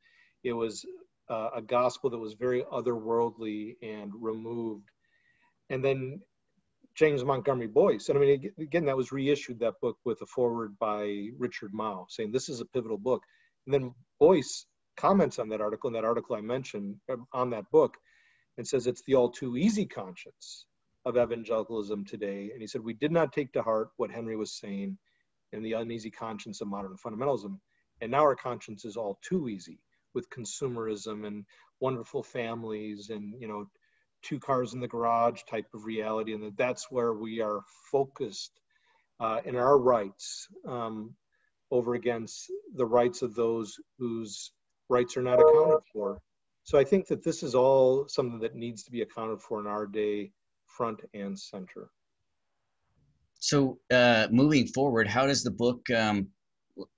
It was uh, a gospel that was very otherworldly and removed. And then James Montgomery Boice. and I mean, again, that was reissued that book with a foreword by Richard Mouw, saying this is a pivotal book. And then Boice comments on that article, and that article I mentioned um, on that book, and says it's the all too easy conscience of evangelicalism today. And he said, We did not take to heart what Henry was saying in the uneasy conscience of modern fundamentalism. And now our conscience is all too easy with consumerism and wonderful families and, you know, two cars in the garage type of reality. And that that's where we are focused uh, in our rights. Um, over against the rights of those whose rights are not accounted for. So I think that this is all something that needs to be accounted for in our day, front and center. So uh, moving forward, how does the book, um,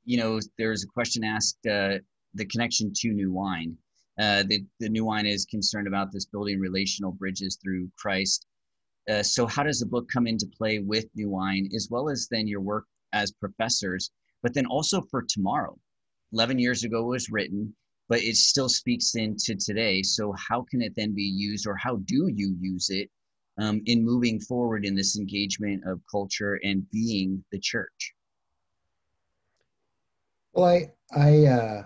you know, there's a question asked, uh, the connection to New Wine. Uh, the, the New Wine is concerned about this building relational bridges through Christ. Uh, so how does the book come into play with New Wine, as well as then your work as professors but then also for tomorrow. 11 years ago was written, but it still speaks into today. So, how can it then be used, or how do you use it um, in moving forward in this engagement of culture and being the church? Well, I, I, uh,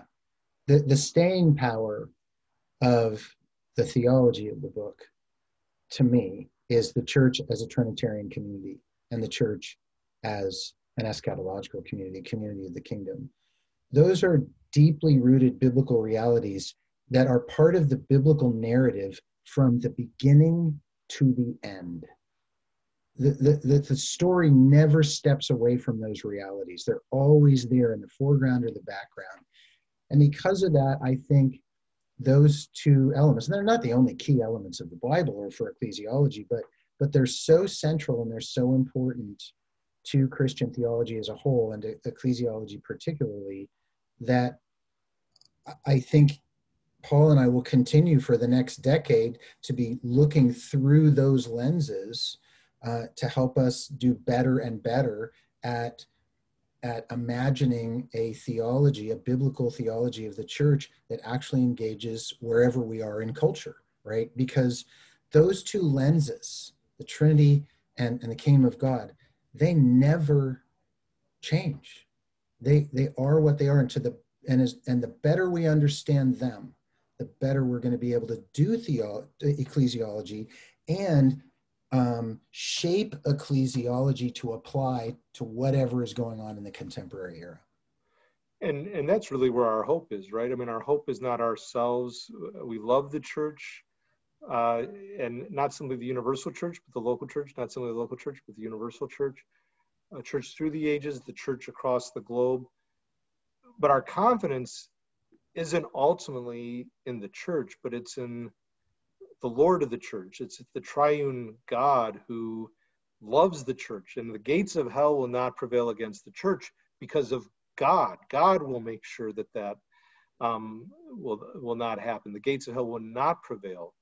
the, the staying power of the theology of the book to me is the church as a Trinitarian community and the church as an eschatological community, community of the kingdom. Those are deeply rooted biblical realities that are part of the biblical narrative from the beginning to the end. The, the, the, story never steps away from those realities. They're always there in the foreground or the background. And because of that, I think those two elements, and they're not the only key elements of the Bible or for ecclesiology, but but they're so central and they're so important to Christian theology as a whole and ecclesiology particularly that I think Paul and I will continue for the next decade to be looking through those lenses uh, to help us do better and better at at imagining a theology, a biblical theology of the church that actually engages wherever we are in culture, right? Because those two lenses, the Trinity and, and the kingdom of God, they never change. They they are what they are, and to the and as and the better we understand them, the better we're going to be able to do theo, ecclesiology and um, shape ecclesiology to apply to whatever is going on in the contemporary era. And and that's really where our hope is, right? I mean, our hope is not ourselves. We love the church, uh, and not simply the universal church, but the local church. Not simply the local church, but the universal church. A church through the ages, the church across the globe. But our confidence isn't ultimately in the church, but it's in the Lord of the church. It's the triune God who loves the church, and the gates of hell will not prevail against the church because of God. God will make sure that that um, will will not happen. The gates of hell will not prevail,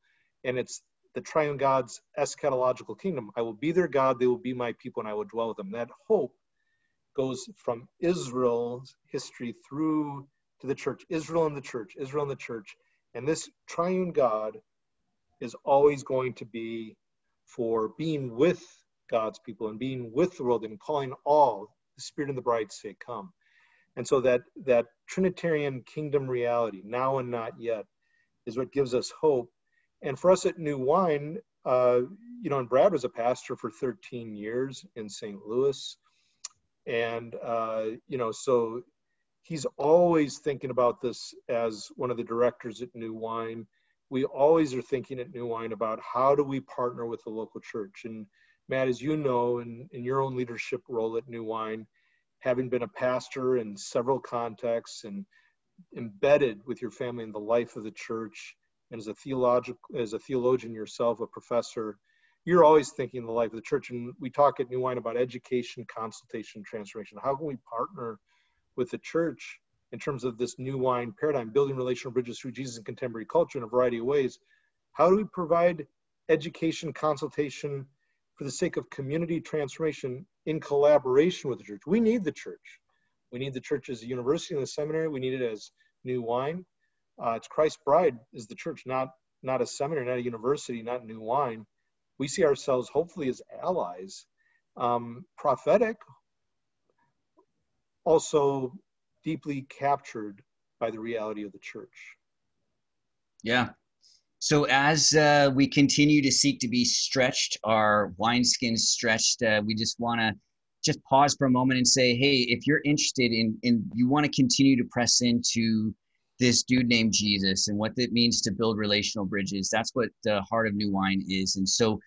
and it's the triune God's eschatological kingdom. I will be their God; they will be my people, and I will dwell with them. That hope goes from Israel's history through to the church, Israel and the church, Israel and the church, and this triune God is always going to be for being with God's people and being with the world and calling all the Spirit and the bride say, Come. And so that that Trinitarian kingdom reality, now and not yet, is what gives us hope. And for us at New Wine, uh, you know, and Brad was a pastor for 13 years in St. Louis, and uh, you know, so he's always thinking about this as one of the directors at New Wine we always are thinking at New Wine about how do we partner with the local church. And Matt, as you know, in, in your own leadership role at New Wine, having been a pastor in several contexts and embedded with your family in the life of the church, and as a theological, as a theologian yourself, a professor, you're always thinking the life of the church. And we talk at New Wine about education, consultation, transformation. How can we partner with the church in terms of this new wine paradigm, building relational bridges through Jesus and contemporary culture in a variety of ways. How do we provide education, consultation for the sake of community transformation in collaboration with the church? We need the church. We need the church as a university and a seminary. We need it as new wine. Uh, it's Christ's bride is the church, not not a seminary, not a university, not new wine. We see ourselves hopefully as allies, um, prophetic, also deeply captured by the reality of the church. Yeah. So as uh, we continue to seek to be stretched, our wineskins stretched, uh, we just want to just pause for a moment and say, hey, if you're interested in, in you want to continue to press into this dude named Jesus and what it means to build relational bridges, that's what the heart of New Wine is. And so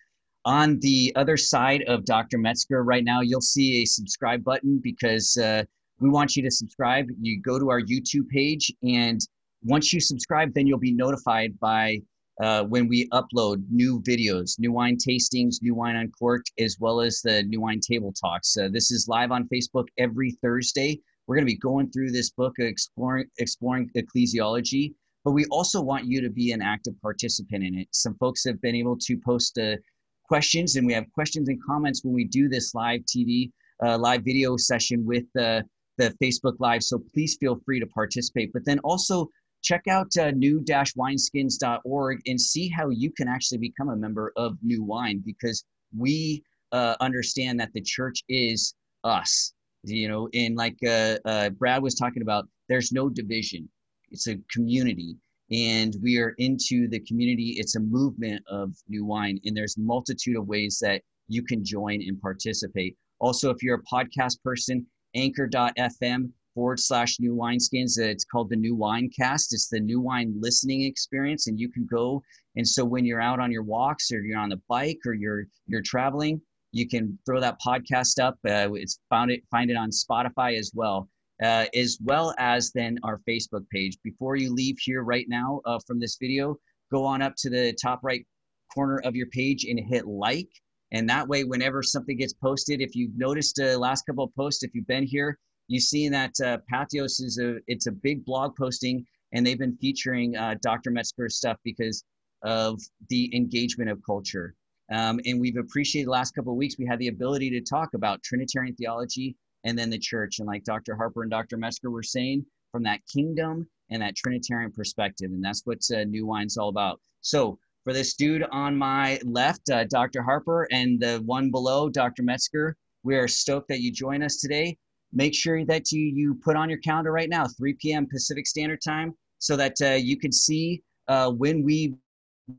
on the other side of Dr. Metzger right now, you'll see a subscribe button because uh, we want you to subscribe. You go to our YouTube page, and once you subscribe, then you'll be notified by uh, when we upload new videos, new wine tastings, new wine uncorked, as well as the new wine table talks. Uh, this is live on Facebook every Thursday. We're going to be going through this book, exploring exploring ecclesiology, but we also want you to be an active participant in it. Some folks have been able to post uh, questions, and we have questions and comments when we do this live TV, uh, live video session with uh, the Facebook Live. So please feel free to participate. But then also check out uh, new-wineskins.org and see how you can actually become a member of New Wine because we uh, understand that the church is us. You know, and like uh, uh Brad was talking about, there's no division. It's a community. and we are into the community. It's a movement of new wine, and there's multitude of ways that you can join and participate. Also, if you're a podcast person, anchor.fm forward slash new wineskins. It's called the New Wine Cast. It's the new wine listening experience, and you can go. And so when you're out on your walks, or you're on the bike, or you're you're traveling, you can throw that podcast up. Uh, it's found it find it on Spotify as well uh, as well as then our Facebook page. Before you leave here right now uh, from this video, go on up to the top right corner of your page and hit like. And that way, whenever something gets posted, if you've noticed the uh, last couple of posts, if you've been here, you see that uh, Patheos is a it's a big blog posting, and they've been featuring uh, Dr. Metzger's stuff because of the engagement of culture. Um, and we've appreciated the last couple of weeks. We had the ability to talk about Trinitarian theology and then the church. And like Dr. Harper and Dr. Metzger were saying, from that kingdom and that Trinitarian perspective. And that's what uh, New Wine's all about. So for this dude on my left, uh, Dr. Harper, and the one below, Dr. Metzger, we are stoked that you join us today. Make sure that you, you put on your calendar right now, 3 p.m. Pacific Standard Time, so that uh, you can see uh, when we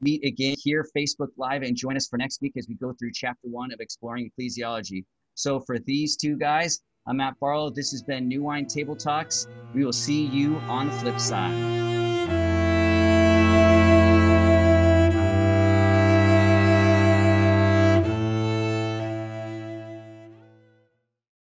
meet again here, Facebook Live, and join us for next week as we go through chapter one of Exploring Ecclesiology. So for these two guys, I'm Matt Barlow. This has been New Wine Table Talks. We will see you on the flip side.